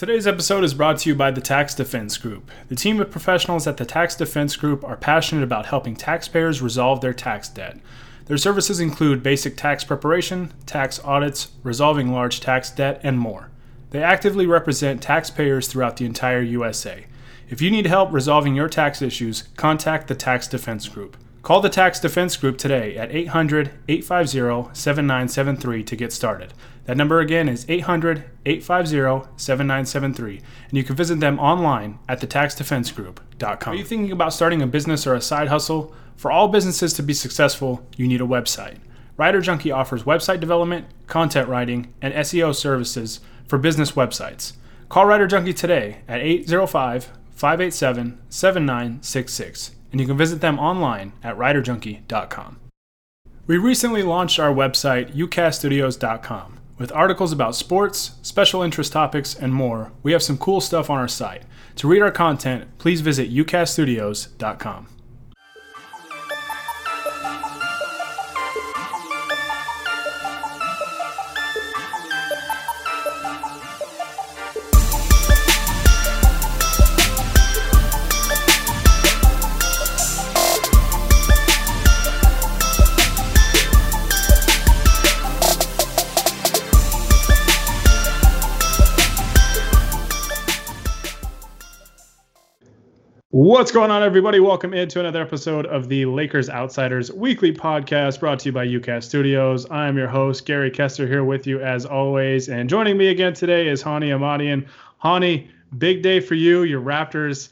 Today's episode is brought to you by the Tax Defense Group. The team of professionals at the Tax Defense Group are passionate about helping taxpayers resolve their tax debt. Their services include basic tax preparation, tax audits, resolving large tax debt, and more. They actively represent taxpayers throughout the entire USA. If you need help resolving your tax issues, contact the Tax Defense Group. Call the Tax Defense Group today at 800 850 7973 to get started. That number again is 800 850 7973, and you can visit them online at thetaxdefensegroup.com. Are you thinking about starting a business or a side hustle? For all businesses to be successful, you need a website. Writer Junkie offers website development, content writing, and SEO services for business websites. Call Writer Junkie today at 805 587 7966, and you can visit them online at writerjunkie.com. We recently launched our website, ucaststudios.com. With articles about sports, special interest topics, and more, we have some cool stuff on our site. To read our content, please visit ucaststudios.com. What's going on, everybody? Welcome into another episode of the Lakers Outsiders weekly podcast brought to you by UCast Studios. I'm your host, Gary Kester, here with you as always. And joining me again today is Hani Ahmadian. Hani, big day for you. Your Raptors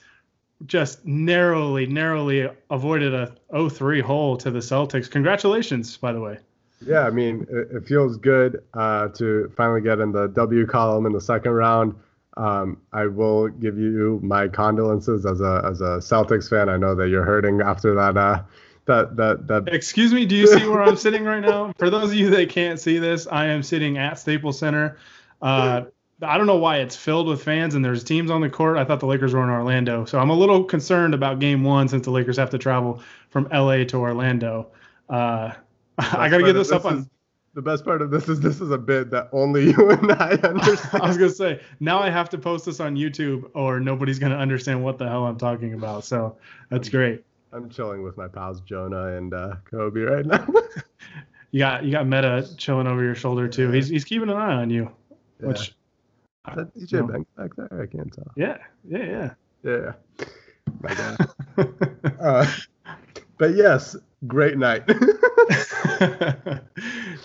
just narrowly, narrowly avoided a 0-3 hole to the Celtics. Congratulations, by the way. Yeah, I mean, it feels good uh, to finally get in the W column in the second round. Um, I will give you my condolences as a as a Celtics fan. I know that you're hurting after that. Uh, that that that. Excuse me. Do you see where I'm sitting right now? For those of you that can't see this, I am sitting at Staples Center. Uh, I don't know why it's filled with fans and there's teams on the court. I thought the Lakers were in Orlando, so I'm a little concerned about Game One since the Lakers have to travel from LA to Orlando. Uh, I got to get this up on the best part of this is this is a bit that only you and I understand. I was gonna say now I have to post this on YouTube or nobody's gonna understand what the hell I'm talking about. So that's great. I'm chilling with my pals Jonah and uh, Kobe right now. you got you got Metta chilling over your shoulder too. He's he's keeping an eye on you. Yeah. Which is that DJ you know, back there? I can't tell. Yeah, yeah, yeah. Yeah. My God. uh, but yes, great night.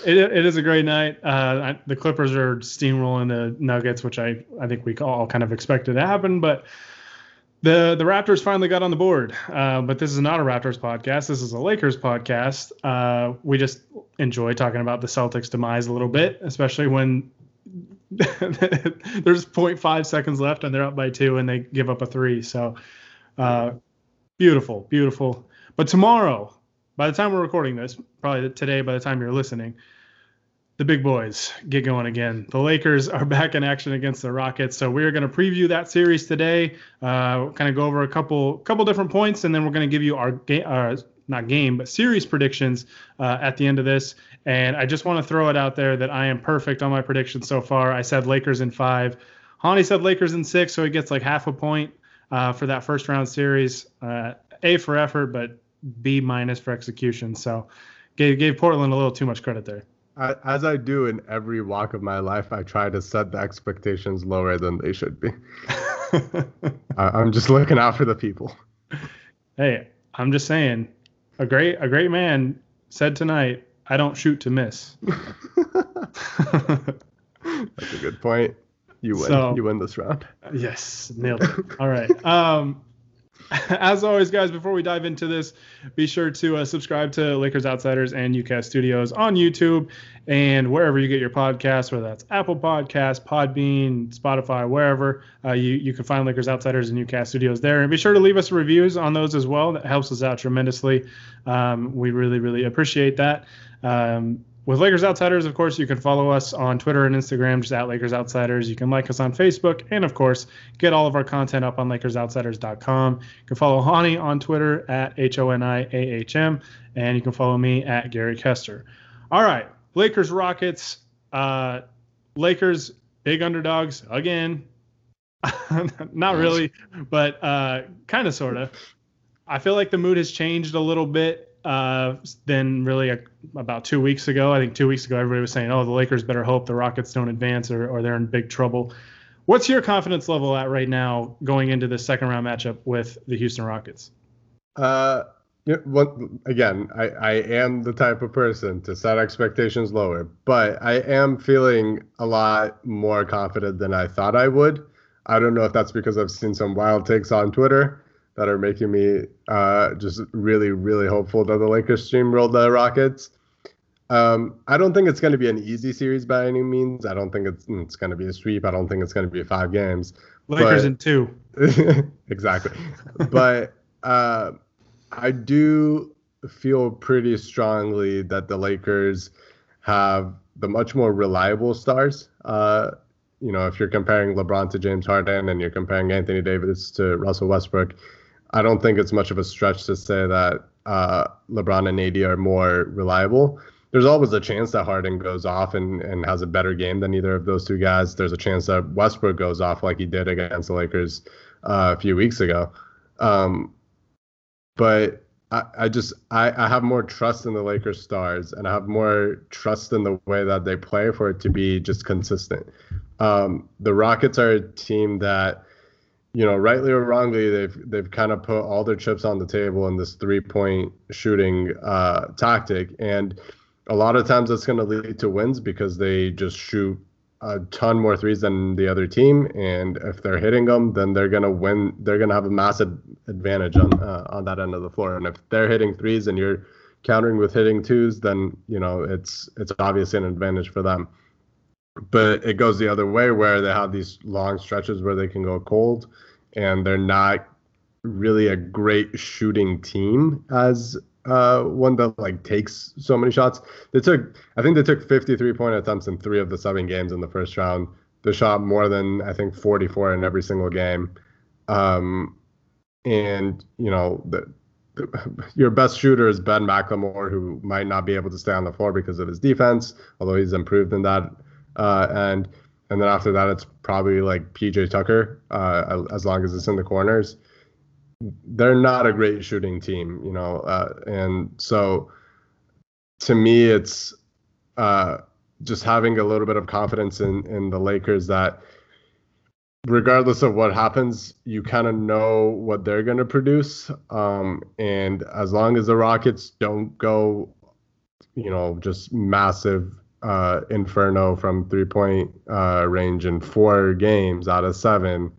It, it is a great night. Uh, I, the Clippers are steamrolling the Nuggets, which I, I think we all kind of expected to happen. But the the Raptors finally got on the board. Uh, but this is not a Raptors podcast. This is a Lakers podcast. Uh, we just enjoy talking about the Celtics' demise a little bit, especially when there's 0.5 seconds left and they're up by two and they give up a three. So uh, beautiful, beautiful. But tomorrow, by the time we're recording this, probably today, by the time you're listening, the big boys get going again. The Lakers are back in action against the Rockets, so we're going to preview that series today. Uh, kind of go over a couple couple different points, and then we're going to give you our game, uh, not game, but series predictions uh, at the end of this. And I just want to throw it out there that I am perfect on my predictions so far. I said Lakers in five. Hani said Lakers in six, so he gets like half a point uh, for that first round series. Uh, a for effort, but B minus for execution. So gave gave Portland a little too much credit there. As I do in every walk of my life, I try to set the expectations lower than they should be. I'm just looking out for the people. Hey, I'm just saying, a great a great man said tonight, "I don't shoot to miss." That's a good point. You win. So, you win this round. Yes, nailed it. All right. Um, as always, guys, before we dive into this, be sure to uh, subscribe to Lakers Outsiders and UCast Studios on YouTube and wherever you get your podcasts, whether that's Apple Podcasts, Podbean, Spotify, wherever uh, you you can find Lakers Outsiders and UCast Studios there. And be sure to leave us reviews on those as well. That helps us out tremendously. Um, we really really appreciate that. Um, with Lakers Outsiders, of course, you can follow us on Twitter and Instagram, just at Lakers Outsiders. You can like us on Facebook, and of course, get all of our content up on LakersOutsiders.com. You can follow Hani on Twitter at H O N I A H M, and you can follow me at Gary Kester. All right, Lakers Rockets. Uh, Lakers big underdogs again. Not really, but uh, kind of, sort of. I feel like the mood has changed a little bit uh, than really a, about two weeks ago. I think two weeks ago, everybody was saying, oh, the Lakers better hope the Rockets don't advance or, or they're in big trouble. What's your confidence level at right now going into the second round matchup with the Houston Rockets? Uh, well, again, I, I am the type of person to set expectations lower, but I am feeling a lot more confident than I thought I would. I don't know if that's because I've seen some wild takes on Twitter that are making me uh, just really, really hopeful that the Lakers steamroll the Rockets. Um, I don't think it's going to be an easy series by any means. I don't think it's it's going to be a sweep. I don't think it's going to be five games. Lakers but, in two. exactly. but uh, I do feel pretty strongly that the Lakers have the much more reliable stars. Uh, you know, if you're comparing LeBron to James Harden and you're comparing Anthony Davis to Russell Westbrook, I don't think it's much of a stretch to say that uh, LeBron and AD are more reliable. There's always a chance that Harden goes off and, and has a better game than either of those two guys. There's a chance that Westbrook goes off like he did against the Lakers uh, a few weeks ago. Um, but I, I just I, I have more trust in the Lakers stars and I have more trust in the way that they play for it to be just consistent. Um, the Rockets are a team that, you know, rightly or wrongly, they've they've kind of put all their chips on the table in this three point shooting uh, tactic, and a lot of times that's going to lead to wins because they just shoot a ton more threes than the other team, and if they're hitting them, then they're gonna win. They're gonna have a massive advantage on uh, on that end of the floor. And if they're hitting threes and you're countering with hitting twos, then you know it's it's obviously an advantage for them. But it goes the other way where they have these long stretches where they can go cold, and they're not really a great shooting team as uh, one that like takes so many shots. They took, I think they took 53 point attempts in three of the seven games in the first round. They shot more than I think 44 in every single game. Um, and you know the, the, your best shooter is Ben McLemore, who might not be able to stay on the floor because of his defense, although he's improved in that. Uh, and and then after that, it's probably like PJ Tucker, uh, as long as it's in the corners. They're not a great shooting team, you know, uh, and so to me, it's uh, just having a little bit of confidence in in the Lakers that regardless of what happens, you kind of know what they're going to produce, um, and as long as the Rockets don't go, you know, just massive uh, inferno from three point uh, range in four games out of seven.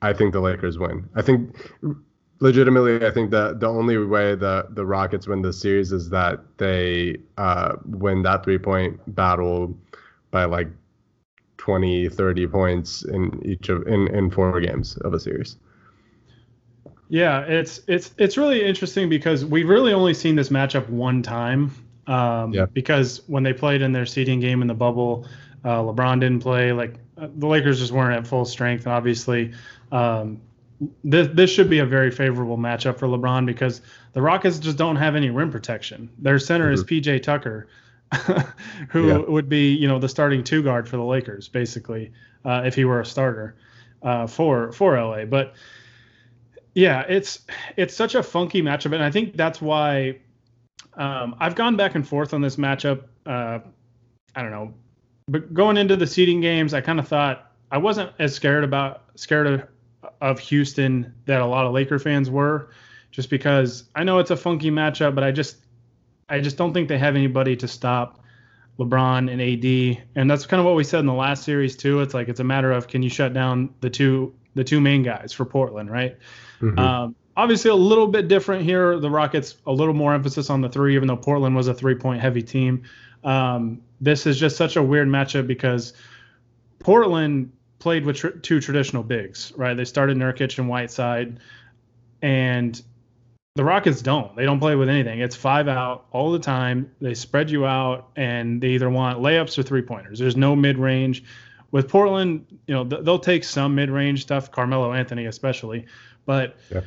I think the Lakers win. I think legitimately, I think that the only way that the Rockets win this series is that they uh, win that three point battle by like 20, 30 points in each of in, in four games of a series. Yeah, it's it's it's really interesting because we've really only seen this matchup one time. Um, yeah. Because when they played in their seeding game in the bubble, uh, LeBron didn't play. Like uh, the Lakers just weren't at full strength, and obviously, um, this this should be a very favorable matchup for LeBron because the Rockets just don't have any rim protection. Their center mm-hmm. is PJ Tucker, who yeah. would be you know the starting two guard for the Lakers basically uh, if he were a starter uh, for for LA. But yeah, it's it's such a funky matchup, and I think that's why um, I've gone back and forth on this matchup. Uh, I don't know, but going into the seeding games, I kind of thought I wasn't as scared about scared of of Houston that a lot of Laker fans were, just because I know it's a funky matchup, but I just I just don't think they have anybody to stop LeBron and AD, and that's kind of what we said in the last series too. It's like it's a matter of can you shut down the two the two main guys for Portland, right? Mm-hmm. Um, obviously, a little bit different here. The Rockets a little more emphasis on the three, even though Portland was a three point heavy team. Um, this is just such a weird matchup because Portland played with tr- two traditional bigs, right? They started Nurkic and Whiteside, and the Rockets don't. They don't play with anything. It's five out all the time. They spread you out, and they either want layups or three pointers. There's no mid range. With Portland, you know th- they'll take some mid range stuff, Carmelo Anthony especially, but yeah.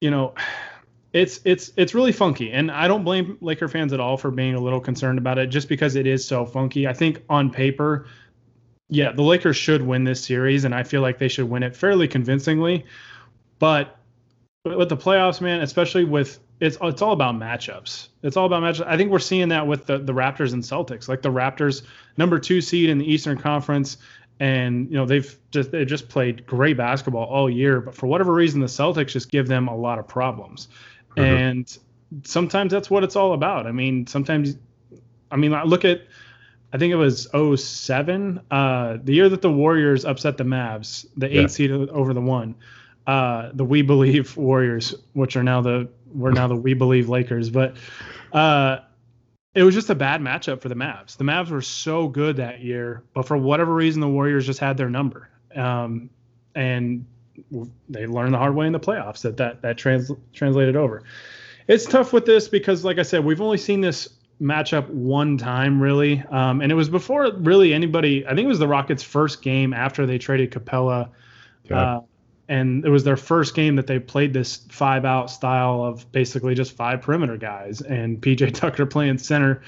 You know. It's it's it's really funky, and I don't blame Laker fans at all for being a little concerned about it, just because it is so funky. I think on paper, yeah, the Lakers should win this series, and I feel like they should win it fairly convincingly. But with the playoffs, man, especially with it's it's all about matchups. It's all about matchups. I think we're seeing that with the the Raptors and Celtics. Like the Raptors, number two seed in the Eastern Conference, and you know they've just they just played great basketball all year. But for whatever reason, the Celtics just give them a lot of problems, mm-hmm. and sometimes that's what it's all about. I mean, sometimes, I mean, look at. I think it was 07, uh, the year that the Warriors upset the Mavs, the eight seed over the one uh, the We Believe Warriors, which are now the we're now the We Believe Lakers. But uh, it was just a bad matchup for the Mavs. The Mavs were so good that year, but for whatever reason, the Warriors just had their number. Um, and they learned the hard way in the playoffs that that that trans- translated over. It's tough with this because, like I said, we've only seen this matchup one time really, um, and it was before really anybody. I think it was the Rockets' first game after they traded Capela. Uh, and it was their first game that they played this five out style of basically just five perimeter guys and PJ Tucker playing center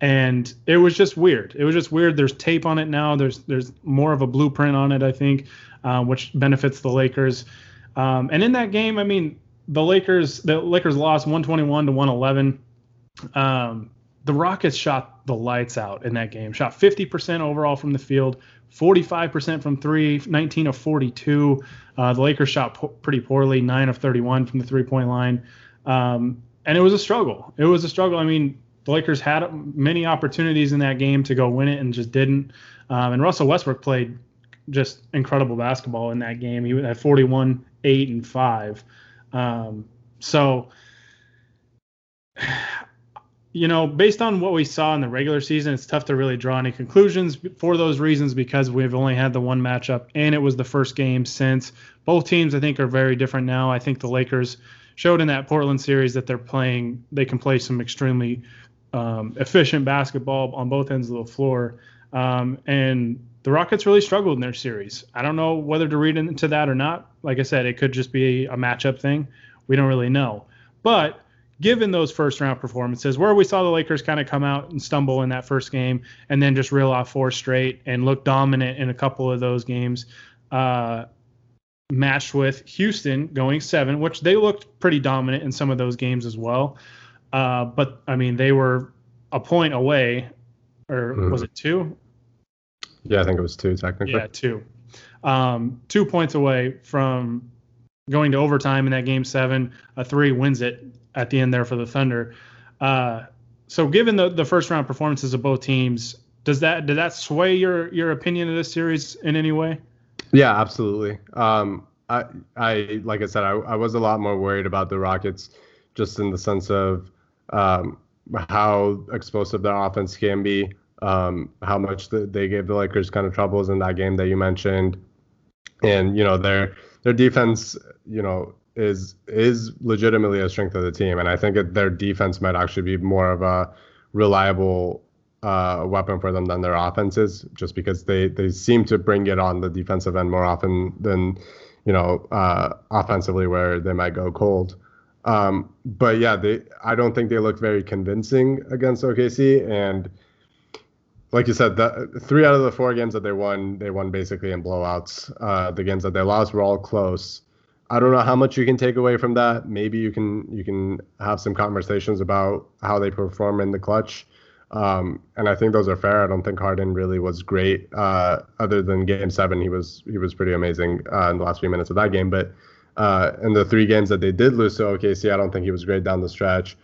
and it was just weird. It was just weird. There's tape on it now. There's there's more of a blueprint on it, I think, uh, which benefits the Lakers. Um, and in that game, I mean, the Lakers the Lakers lost 121 to 111. Um, the Rockets shot the lights out in that game. Shot 50% overall from the field, 45% from three, 19 of 42. Uh, the Lakers shot po- pretty poorly, 9 of 31 from the three point line. Um, and it was a struggle. It was a struggle. I mean, the Lakers had many opportunities in that game to go win it and just didn't. Um, and Russell Westbrook played just incredible basketball in that game. He had 41, 8, and 5. Um, so you know, based on what we saw in the regular season, it's tough to really draw any conclusions for those reasons because we've only had the one matchup and it was the first game since. Both teams, I think, are very different now. I think the Lakers showed in that Portland series that they're playing, they can play some extremely um, efficient basketball on both ends of the floor. Um, and the Rockets really struggled in their series. I don't know whether to read into that or not. Like I said, it could just be a matchup thing. We don't really know. But given those first round performances where we saw the Lakers kind of come out and stumble in that first game and then just reel off four straight and look dominant in a couple of those games, uh, matched with Houston going seven, which they looked pretty dominant in some of those games as well. Uh, but I mean, they were a point away, or mm. was it two? Yeah, I think it was two technically. Yeah, two. Um, two points away from going to overtime in that game seven. A three wins it at the end there for the Thunder. Uh, so, given the the first round performances of both teams, does that did that sway your your opinion of this series in any way? Yeah, absolutely. Um, I I like I said, I, I was a lot more worried about the Rockets, just in the sense of um, how explosive their offense can be, um, how much the, they gave the Lakers kind of troubles in that game that you mentioned, and you know their their defense, you know, is is legitimately a strength of the team, and I think it, their defense might actually be more of a reliable uh, weapon for them than their offense is, just because they they seem to bring it on the defensive end more often than you know uh, offensively where they might go cold. Um, but yeah, they I don't think they look very convincing against OKC, and like you said, the three out of the four games that they won, they won basically in blowouts. Uh, the games that they lost were all close. I don't know how much you can take away from that. Maybe you can you can have some conversations about how they perform in the clutch. Um, and I think those are fair. I don't think Harden really was great. Uh, other than Game Seven, he was he was pretty amazing uh, in the last few minutes of that game. But uh, in the three games that they did lose to OKC, I don't think he was great down the stretch.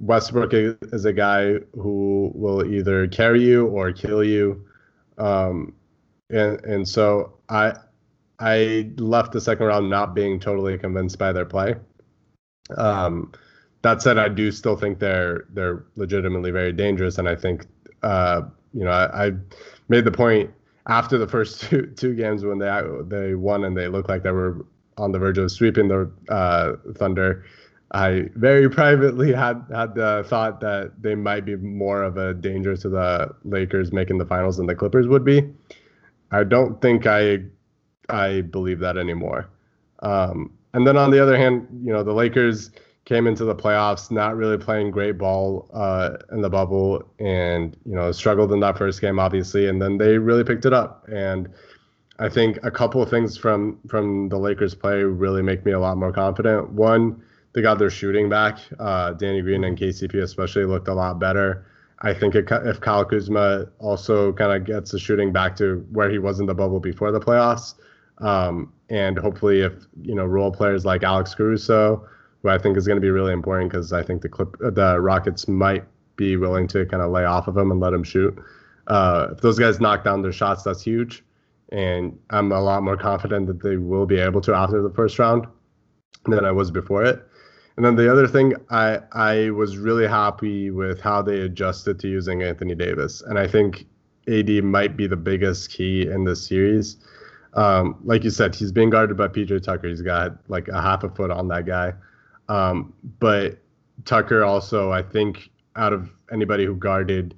Westbrook is a guy who will either carry you or kill you, um, and and so I I left the second round not being totally convinced by their play. Um, that said, I do still think they're they're legitimately very dangerous, and I think uh, you know I, I, made the point after the first two two games when they they won and they looked like they were on the verge of sweeping the uh, Thunder. I very privately had had the thought that they might be more of a danger to the Lakers making the finals than the Clippers would be. I don't think I I believe that anymore. Um, and then on the other hand, you know, the Lakers came into the playoffs not really playing great ball uh, in the bubble, and you know struggled in that first game, obviously, and then they really picked it up. And I think a couple of things from from the Lakers play really make me a lot more confident. One, they got their shooting back. Uh, Danny Green and KCP especially looked a lot better. I think if Kyle Kuzma also kind of gets the shooting back to where he was in the bubble before the playoffs, um, and hopefully if you know role players like Alex Caruso who I think is going to be really important because I think the clip the Rockets might be willing to kind of lay off of him and let him shoot. Uh, if those guys knock down their shots, that's huge, and I'm a lot more confident that they will be able to after the first round than I was before it. And then the other thing, I I was really happy with how they adjusted to using Anthony Davis, and I think AD might be the biggest key in this series. Um, like you said, he's being guarded by PJ Tucker. He's got like a half a foot on that guy. Um, but Tucker also, I think, out of anybody who guarded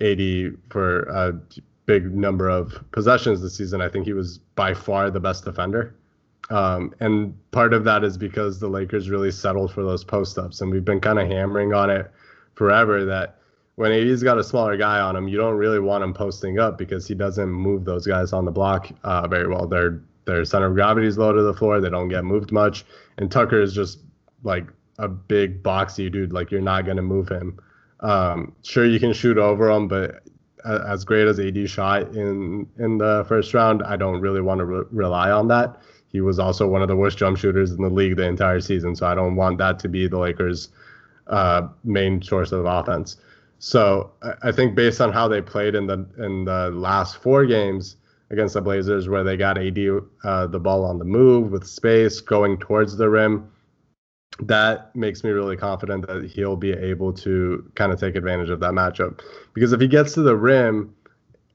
AD for a big number of possessions this season, I think he was by far the best defender. Um, and part of that is because the Lakers really settled for those post ups, and we've been kind of hammering on it forever that when AD's got a smaller guy on him, you don't really want him posting up because he doesn't move those guys on the block uh, very well. Their their center of gravity is low to the floor; they don't get moved much, and Tucker is just like a big boxy dude. Like you're not gonna move him. Um, sure, you can shoot over him, but as great as AD shot in in the first round, I don't really want to re- rely on that. He was also one of the worst jump shooters in the league the entire season, so I don't want that to be the Lakers' uh, main source of offense. So I think based on how they played in the in the last four games against the Blazers, where they got AD uh, the ball on the move with space going towards the rim, that makes me really confident that he'll be able to kind of take advantage of that matchup. Because if he gets to the rim,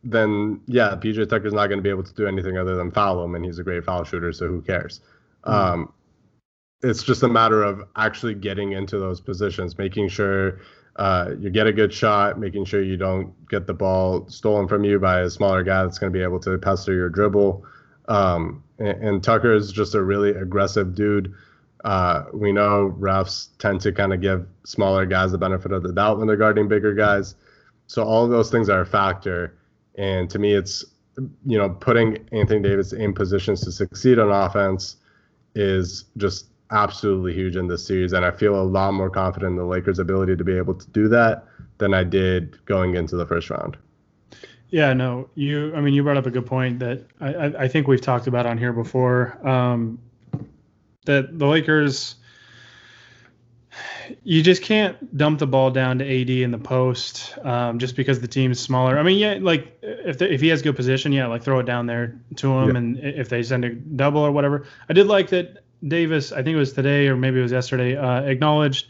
then yeah, PJ Tucker's not going to be able to do anything other than foul him, and he's a great foul shooter, so who cares? Mm-hmm. Um, it's just a matter of actually getting into those positions, making sure uh, you get a good shot, making sure you don't get the ball stolen from you by a smaller guy that's going to be able to pester your dribble. Um, and, and Tucker is just a really aggressive dude. Uh, we know refs tend to kind of give smaller guys the benefit of the doubt when they're guarding bigger guys. So all of those things are a factor. And to me, it's you know putting Anthony Davis in positions to succeed on offense is just absolutely huge in this series. And I feel a lot more confident in the Lakers' ability to be able to do that than I did going into the first round. Yeah, no, you. I mean, you brought up a good point that I, I think we've talked about on here before. Um, that the Lakers you just can't dump the ball down to AD in the post um, just because the team's smaller. I mean, yeah, like if the, if he has good position, yeah, like throw it down there to him, yeah. and if they send a double or whatever. I did like that Davis. I think it was today or maybe it was yesterday. Uh, acknowledged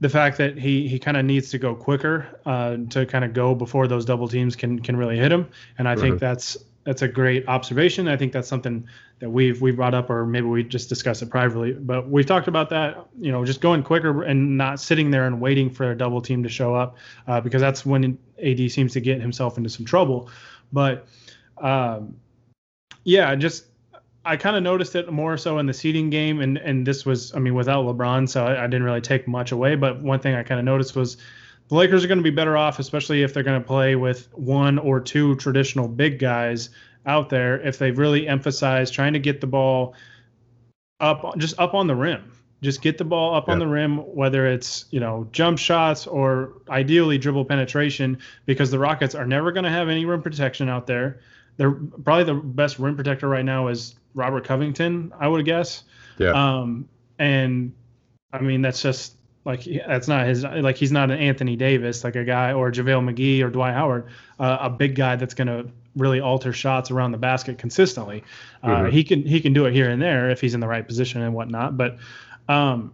the fact that he he kind of needs to go quicker uh, to kind of go before those double teams can can really hit him, and I think that's that's a great observation. I think that's something that we've we brought up, or maybe we just discussed it privately. But we've talked about that. You know, just going quicker and not sitting there and waiting for a double team to show up, uh, because that's when AD seems to get himself into some trouble. But um, yeah, just I kind of noticed it more so in the seeding game, and and this was I mean without LeBron, so I, I didn't really take much away. But one thing I kind of noticed was the Lakers are going to be better off, especially if they're going to play with one or two traditional big guys out there. If they really emphasize trying to get the ball up, just up on the rim, just get the ball up yeah. on the rim, whether it's you know jump shots or ideally dribble penetration, because the Rockets are never going to have any rim protection out there. They're probably the best rim protector right now is Robert Covington, I would guess. Yeah. Um, and I mean that's just like that's not his like he's not an Anthony Davis like a guy or JaVale McGee or Dwight Howard, uh, a big guy that's gonna really alter shots around the basket consistently. Uh, mm-hmm. He can he can do it here and there if he's in the right position and whatnot. But um,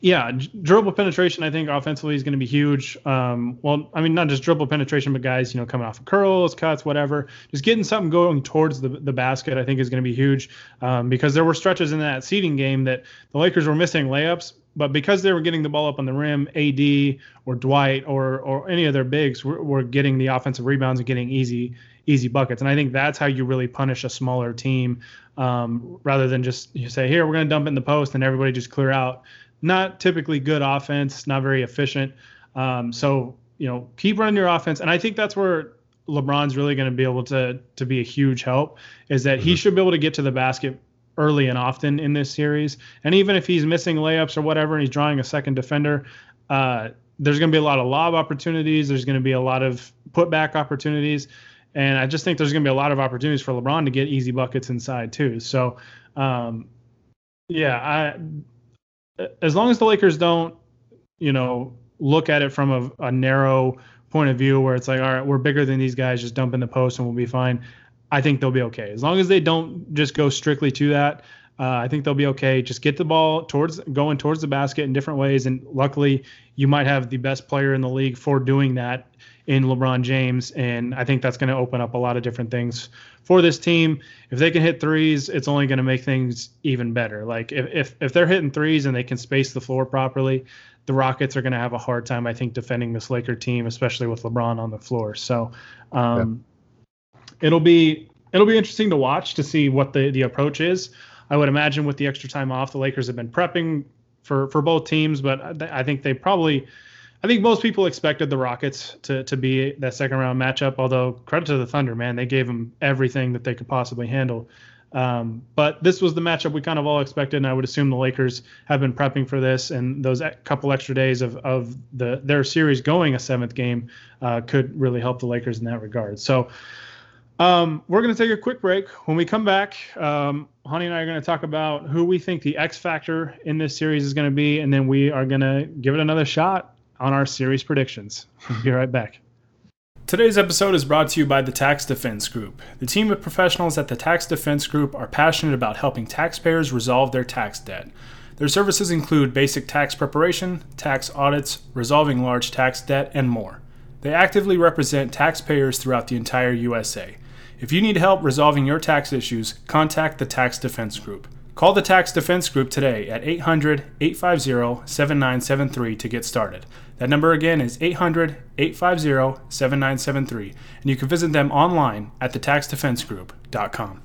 yeah, dribble penetration I think offensively is going to be huge. Um, well, I mean not just dribble penetration, but guys you know coming off of curls, cuts, whatever, just getting something going towards the the basket I think is going to be huge um, because there were stretches in that seeding game that the Lakers were missing layups but because they were getting the ball up on the rim, AD or Dwight or or any of their bigs were, were getting the offensive rebounds and getting easy easy buckets. And I think that's how you really punish a smaller team, um, rather than just you say, here we're going to dump in the post and everybody just clear out. Not typically good offense, not very efficient. Um, so you know, keep running your offense, and I think that's where LeBron's really going to be able to to be a huge help. Is that mm-hmm. he should be able to get to the basket early and often in this series, and even if he's missing layups or whatever, and he's drawing a second defender. Uh, there's going to be a lot of lob opportunities. There's going to be a lot of putback opportunities. And I just think there's going to be a lot of opportunities for LeBron to get easy buckets inside too. So, um, yeah, I as long as the Lakers don't, you know, look at it from a, a, narrow point of view where it's like, all right, we're bigger than these guys, just dump in the post and we'll be fine. I think they'll be okay as long as they don't just go strictly to that. Uh, I think they'll be okay. Just get the ball towards going towards the basket in different ways, and luckily, you might have the best player in the league for doing that in LeBron James, and I think that's going to open up a lot of different things for this team. If they can hit threes, it's only going to make things even better. Like if, if if they're hitting threes and they can space the floor properly, the Rockets are going to have a hard time, I think, defending this Laker team, especially with LeBron on the floor. So, um, yeah. it'll be it'll be interesting to watch to see what the the approach is. I would imagine with the extra time off, the Lakers have been prepping for for both teams, but I think they probably. I think most people expected the Rockets to, to be that second round matchup. Although credit to the Thunder, man, they gave them everything that they could possibly handle. Um, but this was the matchup we kind of all expected, and I would assume the Lakers have been prepping for this, and those couple extra days of, of the their series going a seventh game uh, could really help the Lakers in that regard. So um, we're going to take a quick break. When we come back, um, Hani and I are going to talk about who we think the X factor in this series is going to be, and then we are going to give it another shot on our series predictions. We'll be right back. Today's episode is brought to you by the Tax Defense Group. The team of professionals at the Tax Defense Group are passionate about helping taxpayers resolve their tax debt. Their services include basic tax preparation, tax audits, resolving large tax debt, and more. They actively represent taxpayers throughout the entire USA. If you need help resolving your tax issues, contact the Tax Defense Group. Call the Tax Defense Group today at 800 850 7973 to get started. That number again is 800 850 7973, and you can visit them online at thetaxdefensegroup.com.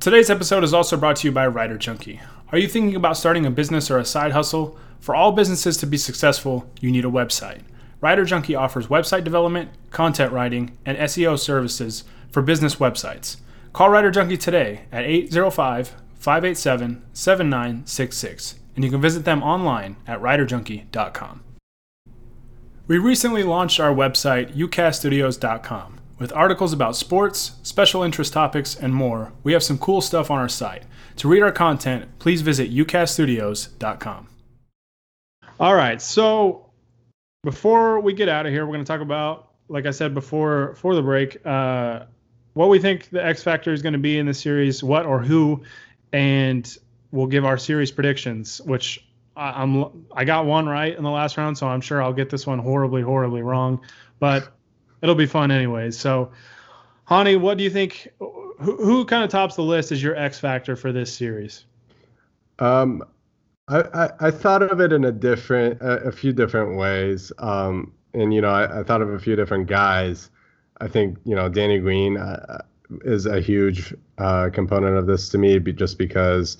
Today's episode is also brought to you by Writer Junkie. Are you thinking about starting a business or a side hustle? For all businesses to be successful, you need a website. Writer Junkie offers website development, content writing, and SEO services for business websites. Call Writer Junkie today at 805 587 7966, and you can visit them online at writerjunkie.com. We recently launched our website, ucaststudios.com. With articles about sports, special interest topics, and more, we have some cool stuff on our site. To read our content, please visit ucaststudios.com. All right, so before we get out of here, we're going to talk about, like I said before, for the break, uh, what we think the X factor is going to be in the series, what or who, and we'll give our series predictions. Which I, am I got one right in the last round, so I'm sure I'll get this one horribly, horribly wrong, but it'll be fun anyways. So, Hani, what do you think? Who, who kind of tops the list as your X factor for this series? Um, I, I, thought of it in a different, a, a few different ways. Um, and, you know, I, I, thought of a few different guys. I think, you know, Danny Green uh, is a huge uh, component of this to me just because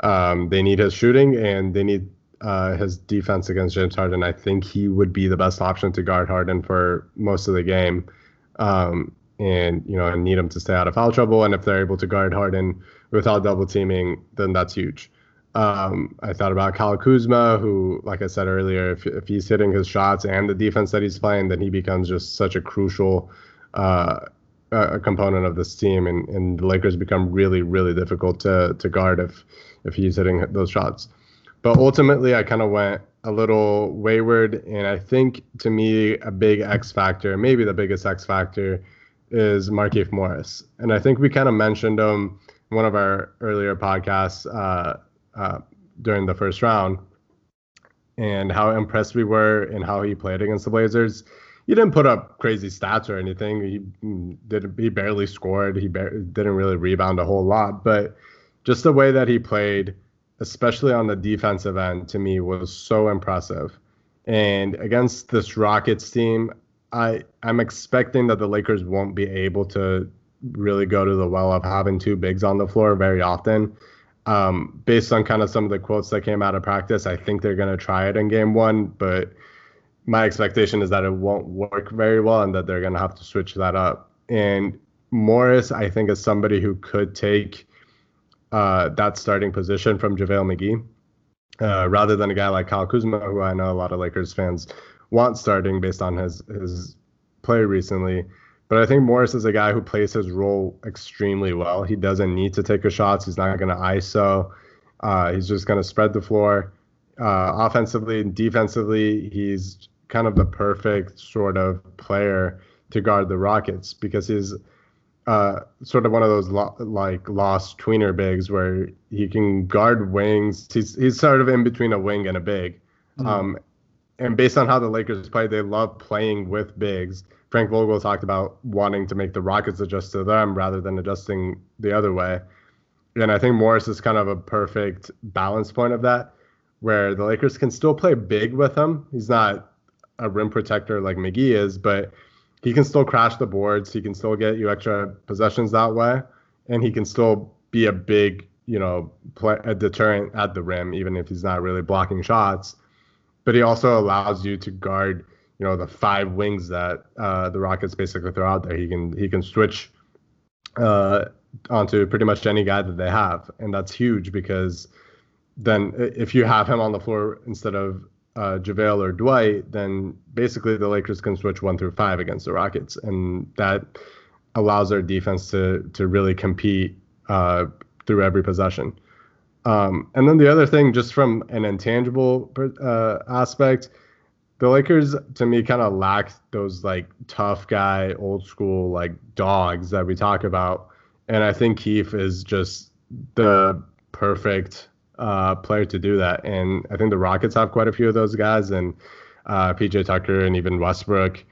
um, they need his shooting and they need uh, his defense against James Harden. I think he would be the best option to guard Harden for most of the game. Um, and, you know, need him to stay out of foul trouble. And if they're able to guard Harden without double teaming, then that's huge. Um, I thought about Kyle Kuzma, who, like I said earlier, if, if he's hitting his shots and the defense that he's playing, then he becomes just such a crucial uh, a component of this team, and, and the Lakers become really, really difficult to to guard if if he's hitting those shots. But ultimately, I kind of went a little wayward, and I think to me a big X factor, maybe the biggest X factor, is Markieff Morris, and I think we kind of mentioned him in one of our earlier podcasts. Uh, uh, during the first round and how impressed we were in how he played against the Blazers. He didn't put up crazy stats or anything. He mm, did he barely scored. He bar- didn't really rebound a whole lot, but just the way that he played, especially on the defensive end, to me was so impressive. And against this Rockets team, I I'm expecting that the Lakers won't be able to really go to the well of having two bigs on the floor very often. Um, based on kind of some of the quotes that came out of practice, I think they're going to try it in game one, but my expectation is that it won't work very well and that they're going to have to switch that up. And Morris, I think, is somebody who could take uh, that starting position from JaVale McGee uh, rather than a guy like Kyle Kuzma, who I know a lot of Lakers fans want starting based on his his play recently. But I think Morris is a guy who plays his role extremely well. He doesn't need to take a shots. He's not going to ISO. Uh, he's just going to spread the floor. Uh, offensively and defensively, he's kind of the perfect sort of player to guard the Rockets because he's uh, sort of one of those lo- like lost tweener bigs where he can guard wings. He's he's sort of in between a wing and a big. Mm-hmm. Um, and based on how the Lakers play, they love playing with bigs. Frank Vogel talked about wanting to make the Rockets adjust to them rather than adjusting the other way. And I think Morris is kind of a perfect balance point of that, where the Lakers can still play big with him. He's not a rim protector like McGee is, but he can still crash the boards. He can still get you extra possessions that way, and he can still be a big, you know, play, a deterrent at the rim, even if he's not really blocking shots. But he also allows you to guard you know the five wings that uh, the Rockets basically throw out there. He can he can switch uh, onto pretty much any guy that they have, and that's huge because then if you have him on the floor instead of uh, JaVale or Dwight, then basically the Lakers can switch one through five against the Rockets, and that allows their defense to to really compete uh, through every possession. Um, and then the other thing, just from an intangible uh, aspect, the Lakers to me kind of lack those like tough guy, old school like dogs that we talk about, and I think Keith is just the perfect uh, player to do that. And I think the Rockets have quite a few of those guys, and uh, PJ Tucker and even Westbrook.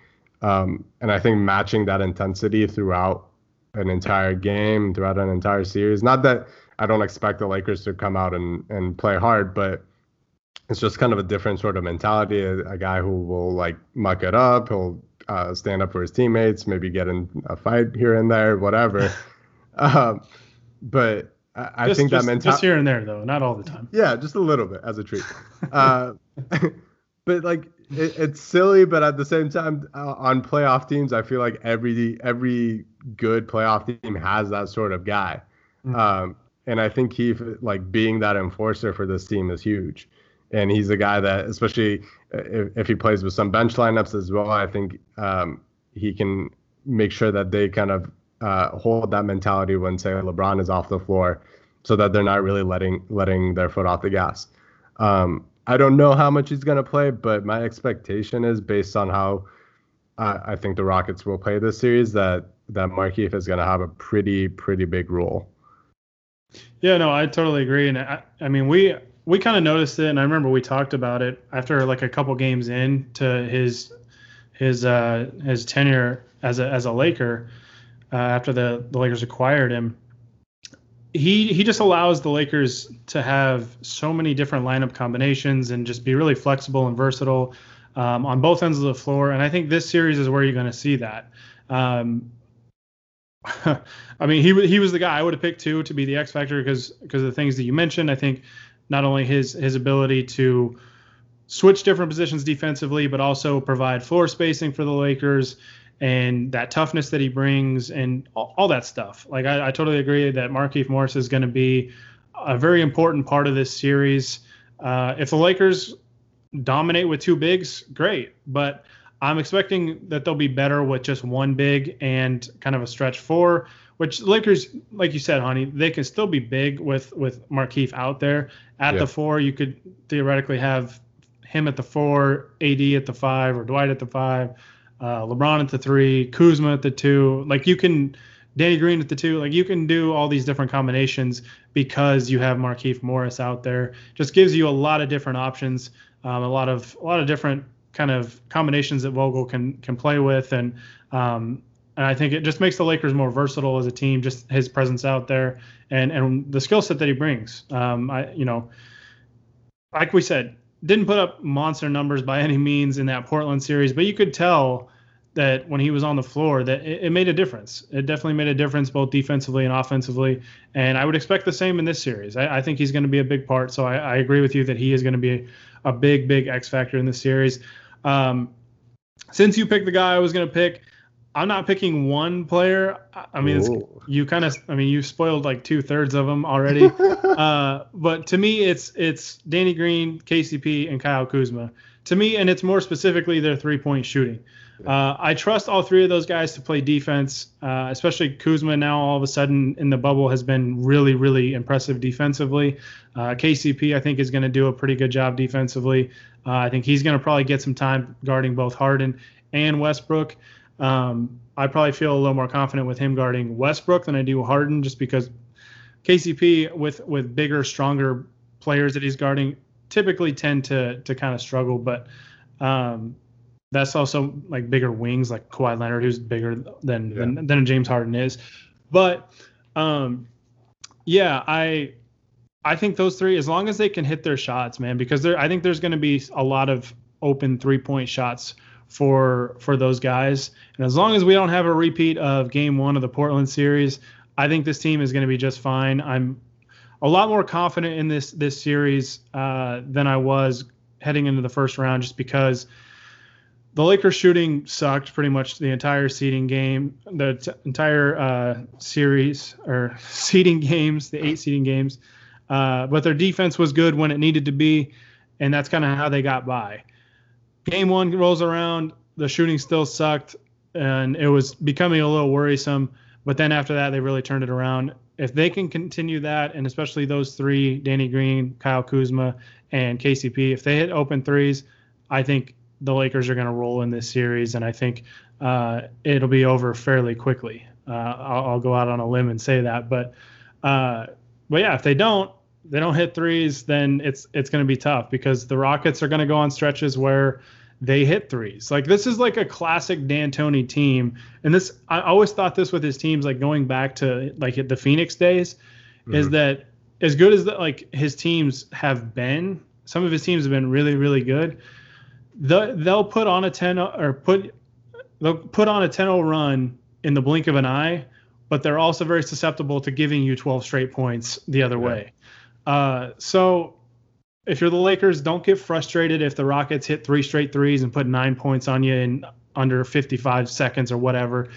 Um, and I think matching that intensity throughout an entire game, throughout an entire series. Not that I don't expect the Lakers to come out and, and play hard, but it's just kind of a different sort of mentality. A, a guy who will like muck it up. He'll uh, stand up for his teammates, maybe get in a fight here and there, whatever. um, but I, I just, think that mentality. Just here and there, though, not all the time. Yeah, just a little bit as a treat. uh, but like it, it's silly, but at the same time, uh, on playoff teams, I feel like every every good playoff team has that sort of guy. Mm-hmm. Um, and I think he like being that enforcer for this team is huge and he's a guy that, especially if, if he plays with some bench lineups as well, I think um, he can make sure that they kind of uh, hold that mentality when, say, LeBron is off the floor, so that they're not really letting letting their foot off the gas. Um, I don't know how much he's going to play, but my expectation is based on how uh, I think the Rockets will play this series that that Markieff is going to have a pretty pretty big role. Yeah, no, I totally agree, and I, I mean we we kind of noticed it, and I remember we talked about it after like a couple games in to his his uh, his tenure as a as a Laker uh, after the the Lakers acquired him. He he just allows the Lakers to have so many different lineup combinations and just be really flexible and versatile um, on both ends of the floor. And I think this series is where you're going to see that. Um, I mean, he he was the guy I would have picked too to be the X factor because because of the things that you mentioned. I think not only his his ability to switch different positions defensively, but also provide floor spacing for the Lakers and that toughness that he brings and all, all that stuff. Like I, I, totally agree that Markieff Morris is going to be a very important part of this series. Uh, if the Lakers dominate with two bigs, great. But I'm expecting that they'll be better with just one big and kind of a stretch four which Lakers, like you said, Hani, they can still be big with with Markieff out there at yeah. the four. You could theoretically have him at the four, AD at the five, or Dwight at the five, uh, LeBron at the three, Kuzma at the two. Like you can, Danny Green at the two. Like you can do all these different combinations because you have Markieff Morris out there. Just gives you a lot of different options, um, a lot of a lot of different kind of combinations that Vogel can can play with, and um, and I think it just makes the Lakers more versatile as a team. Just his presence out there and and the skill set that he brings. Um, I you know, like we said, didn't put up monster numbers by any means in that Portland series, but you could tell that when he was on the floor, that it, it, made a difference. It definitely made a difference both defensively and offensively. And I would expect the same in this series. I, I think he's going to be a big part. So I, I, agree with you that he is going to be a big, big X factor in this series. Um, since you picked the guy I was going to pick, I'm not picking one player. I mean, you kind of, I mean, you spoiled like two thirds of them already. uh, but to me, it's it's Danny Green, KCP, and Kyle Kuzma. To me, and it's more specifically their three point shooting. Uh, I trust all three of those guys to play defense, uh, especially Kuzma. Now all of a sudden in the bubble has been really, really impressive defensively. Uh, KCP I think is going to do a pretty good job defensively. Uh, I think he's going to probably get some time guarding both Harden and Westbrook. Um, I probably feel a little more confident with him guarding Westbrook than I do Harden, just because KCP with with bigger, stronger players that he's guarding typically tend to to kind of struggle. But um, that's also like bigger wings, like Kawhi Leonard, who's bigger than yeah. than, than James Harden is. But um, yeah, I I think those three, as long as they can hit their shots, man, because there I think there's going to be a lot of open three point shots for for those guys. And as long as we don't have a repeat of game one of the Portland series, I think this team is going to be just fine. I'm a lot more confident in this this series uh, than I was heading into the first round, just because the Lakers shooting sucked pretty much the entire seeding game, the t- entire uh, series or seeding games, the eight seeding games. Uh, but their defense was good when it needed to be, and that's kind of how they got by game one rolls around, the shooting still sucked, and it was becoming a little worrisome. But then after that, they really turned it around. If they can continue that, and especially those three, Danny Green, Kyle Kuzma, and KCP, if they hit open threes, I think the Lakers are going to roll in this series, and I think uh, it'll be over fairly quickly. Uh, I'll, I'll, go out on a limb and say that, but uh, but yeah, if they don't, they don't hit threes, then it's it's going to be tough because the Rockets are going to go on stretches where they hit threes. Like this is like a classic D'Antoni team, and this I always thought this with his teams, like going back to like the Phoenix days, mm-hmm. is that as good as that like his teams have been, some of his teams have been really really good. The, they'll put on a 10 or put they'll put on a 10-0 run in the blink of an eye, but they're also very susceptible to giving you 12 straight points the other yeah. way. Uh, so if you're the Lakers, don't get frustrated if the Rockets hit three straight threes and put nine points on you in under 55 seconds or whatever.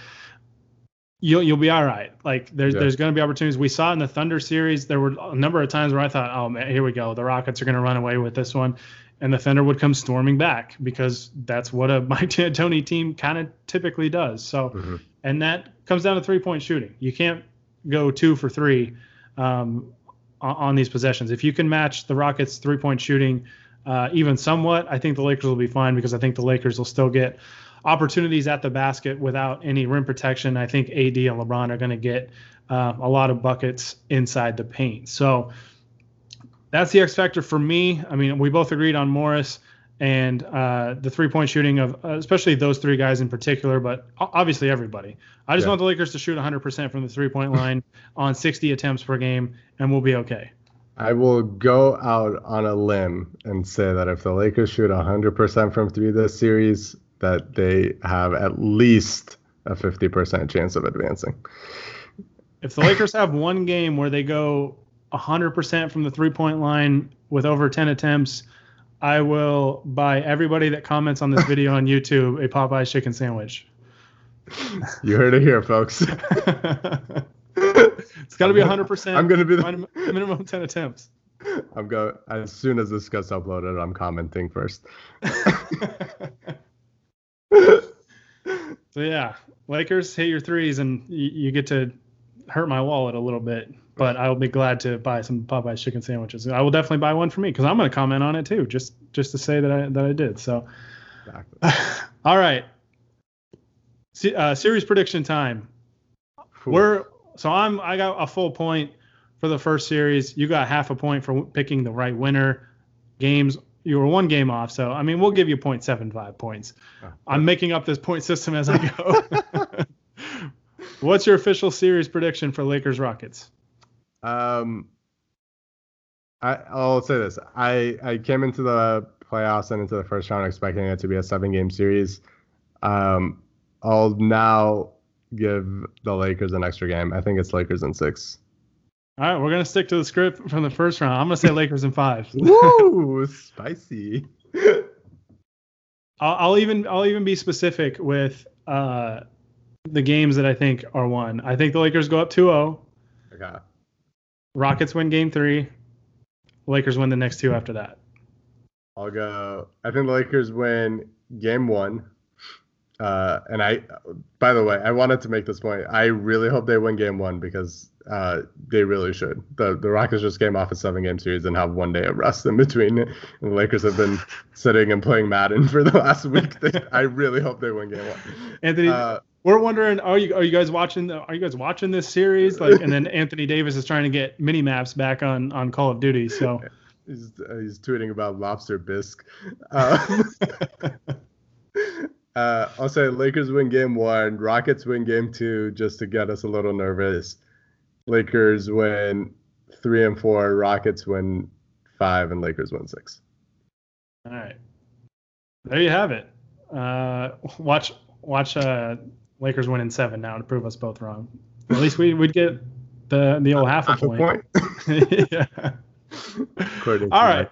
You'll you'll be all right. Like there's yeah. there's going to be opportunities. We saw in the Thunder series there were a number of times where I thought, oh man, here we go. The Rockets are going to run away with this one, and the Thunder would come storming back because that's what a Mike D'Antoni team kind of typically does. So, mm-hmm. and that comes down to three point shooting. You can't go two for three um, on, these possessions. If you can match the Rockets' three point shooting uh, even somewhat, I think the Lakers will be fine because I think the Lakers will still get opportunities at the basket without any rim protection. I think AD and LeBron are going to get uh, a lot of buckets inside the paint. So that's the X factor for me. I mean, we both agreed on Morris and uh, the three point shooting of uh, especially those three guys in particular, but obviously everybody. I just yeah. want the Lakers to shoot 100% from the three point line on 60 attempts per game, and we'll be okay. I will go out on a limb and say that if the Lakers shoot 100% from three this series, that they have at least a 50% chance of advancing. If the Lakers have one game where they go 100% from the three point line with over 10 attempts, I will buy everybody that comments on this video on YouTube a Popeyes chicken sandwich. You heard it here, folks. it's got to be 100%. I'm going to be the minimum 10 attempts. I'm going as soon as this gets uploaded, I'm commenting first. so yeah, Lakers hit your threes and you, you get to hurt my wallet a little bit but I will be glad to buy some Popeyes chicken sandwiches. I will definitely buy one for me because I'm going to comment on it too, just just to say that I that I did. So, exactly. all right, uh, series prediction time. Cool. We're so I'm I got a full point for the first series. You got half a point for picking the right winner. Games you were one game off, so I mean we'll give you 0.75 points. Oh, I'm making up this point system as I go. What's your official series prediction for Lakers Rockets? Um, I, I'll say this: I I came into the playoffs and into the first round expecting it to be a seven game series. Um, I'll now give the Lakers an extra game. I think it's Lakers in six. All right, we're gonna stick to the script from the first round. I'm gonna say Lakers in five. Woo, spicy. I'll, I'll, even I'll even be specific with uh, the games that I think are won. I think the Lakers go up 2-0. Okay. Rockets win game three. Lakers win the next two after that. I'll go. I think the Lakers win game one. Uh, and I, by the way, I wanted to make this point. I really hope they win game one because uh, they really should. The the Rockets just came off a seven game series and have one day of rest in between. And the Lakers have been sitting and playing Madden for the last week. They, I really hope they win game one. Anthony, uh, we're wondering, are you are you guys watching? The, are you guys watching this series? Like, and then Anthony Davis is trying to get mini maps back on on Call of Duty. So he's uh, he's tweeting about lobster bisque. Uh, uh, I'll say Lakers win game one, Rockets win game two, just to get us a little nervous. Lakers win three and four, Rockets win five, and Lakers win six. All right, there you have it. Uh, watch watch uh, Lakers win in seven now to prove us both wrong. At least we would get the the old half, half a point. A point. yeah. All right.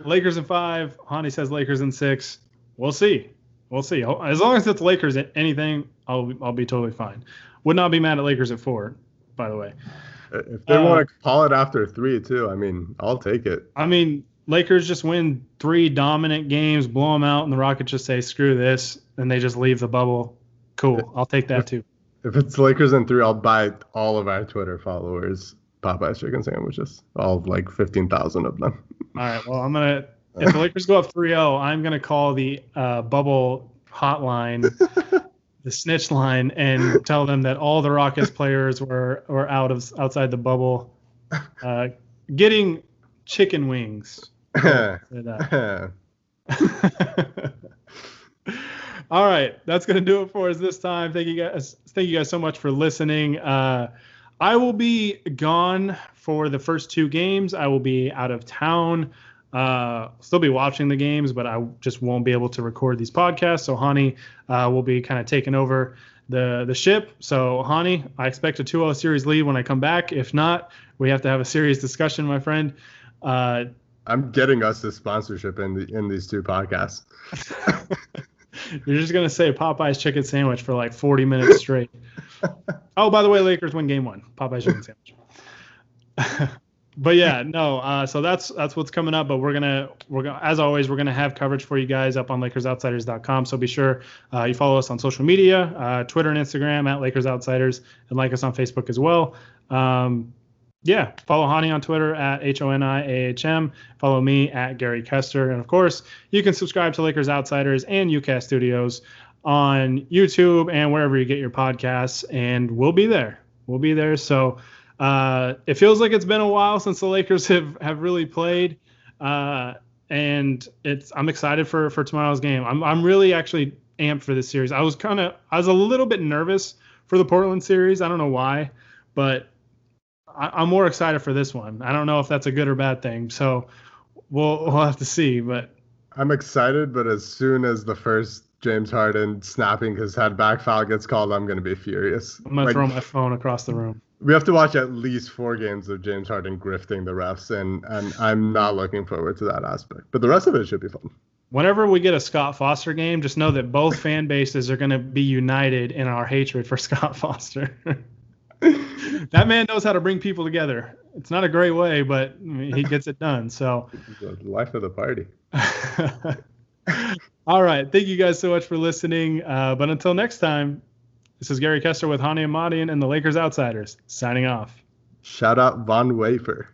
Lakers in five. Hani says Lakers in six. We'll see. We'll see. As long as it's Lakers at anything, I'll I'll be totally fine. Would not be mad at Lakers at four, by the way. If they uh, want to call it after three too, I mean, I'll take it. I mean, Lakers just win three dominant games, blow them out, and the Rockets just say screw this, and they just leave the bubble. Cool, I'll take that too. If it's Lakers in three, I'll buy all of our Twitter followers Popeyes chicken sandwiches, all like fifteen thousand of them. All right, well I'm gonna if the Lakers go up 3-0, I'm gonna call the uh, bubble hotline, the snitch line, and tell them that all the Rockets players were were out of outside the bubble, uh, getting chicken wings. All right, that's gonna do it for us this time. Thank you guys. Thank you guys so much for listening. Uh, I will be gone for the first two games. I will be out of town. Uh, still be watching the games, but I just won't be able to record these podcasts. So Hani uh, will be kind of taking over the the ship. So Hani, I expect a 2-0 series lead when I come back. If not, we have to have a serious discussion, my friend. Uh, I'm getting us the sponsorship in the in these two podcasts. You're just gonna say Popeye's chicken sandwich for like 40 minutes straight. oh, by the way, Lakers win game one. Popeye's chicken sandwich. but yeah, no. Uh, so that's that's what's coming up. But we're gonna we're gonna as always we're gonna have coverage for you guys up on LakersOutsiders.com. So be sure uh, you follow us on social media, uh, Twitter and Instagram at Lakers Outsiders, and like us on Facebook as well. Um, yeah, follow Hani on Twitter at H O N I A H M. Follow me at Gary Kester. And of course, you can subscribe to Lakers Outsiders and UCast Studios on YouTube and wherever you get your podcasts. And we'll be there. We'll be there. So uh, it feels like it's been a while since the Lakers have, have really played. Uh, and it's I'm excited for, for tomorrow's game. I'm, I'm really actually amped for this series. I was kind of I was a little bit nervous for the Portland series. I don't know why, but I, am more excited for this one. I don't know if that's a good or bad thing. So we'll we'll have to see. But I'm excited, but as soon as the first James Harden snapping his head back foul gets called, I'm gonna be furious. I'm gonna like, throw my phone across the room. We have to watch at least four games of James Harden grifting the refs, and and I'm not looking forward to that aspect. But the rest of it should be fun. Whenever we get a Scott Foster game, just know that both fan bases are going to be united in our hatred for Scott Foster. That man knows how to bring people together. It's not a great way, but he gets it done. So, the life of the party. All right. Thank you guys so much for listening. Uh, but until next time, this is Gary Kester with Hani Amadian and the Lakers Outsiders signing off. Shout out Von Wafer.